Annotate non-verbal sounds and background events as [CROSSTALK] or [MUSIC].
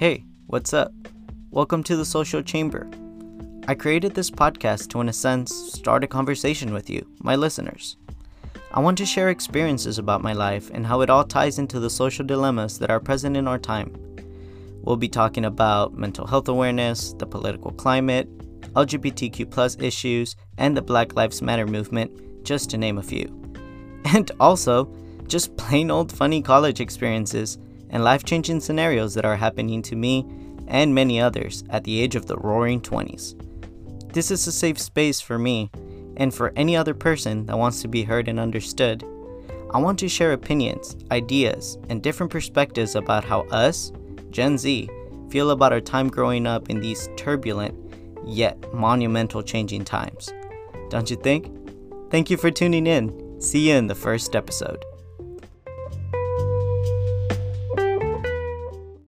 Hey, what's up? Welcome to the Social Chamber. I created this podcast to, in a sense, start a conversation with you, my listeners. I want to share experiences about my life and how it all ties into the social dilemmas that are present in our time. We'll be talking about mental health awareness, the political climate, LGBTQ issues, and the Black Lives Matter movement, just to name a few. [LAUGHS] And also, just plain old funny college experiences and life changing scenarios that are happening to me and many others at the age of the roaring 20s. This is a safe space for me and for any other person that wants to be heard and understood. I want to share opinions, ideas, and different perspectives about how us, Gen Z, feel about our time growing up in these turbulent yet monumental changing times. Don't you think? Thank you for tuning in. See you in the first episode.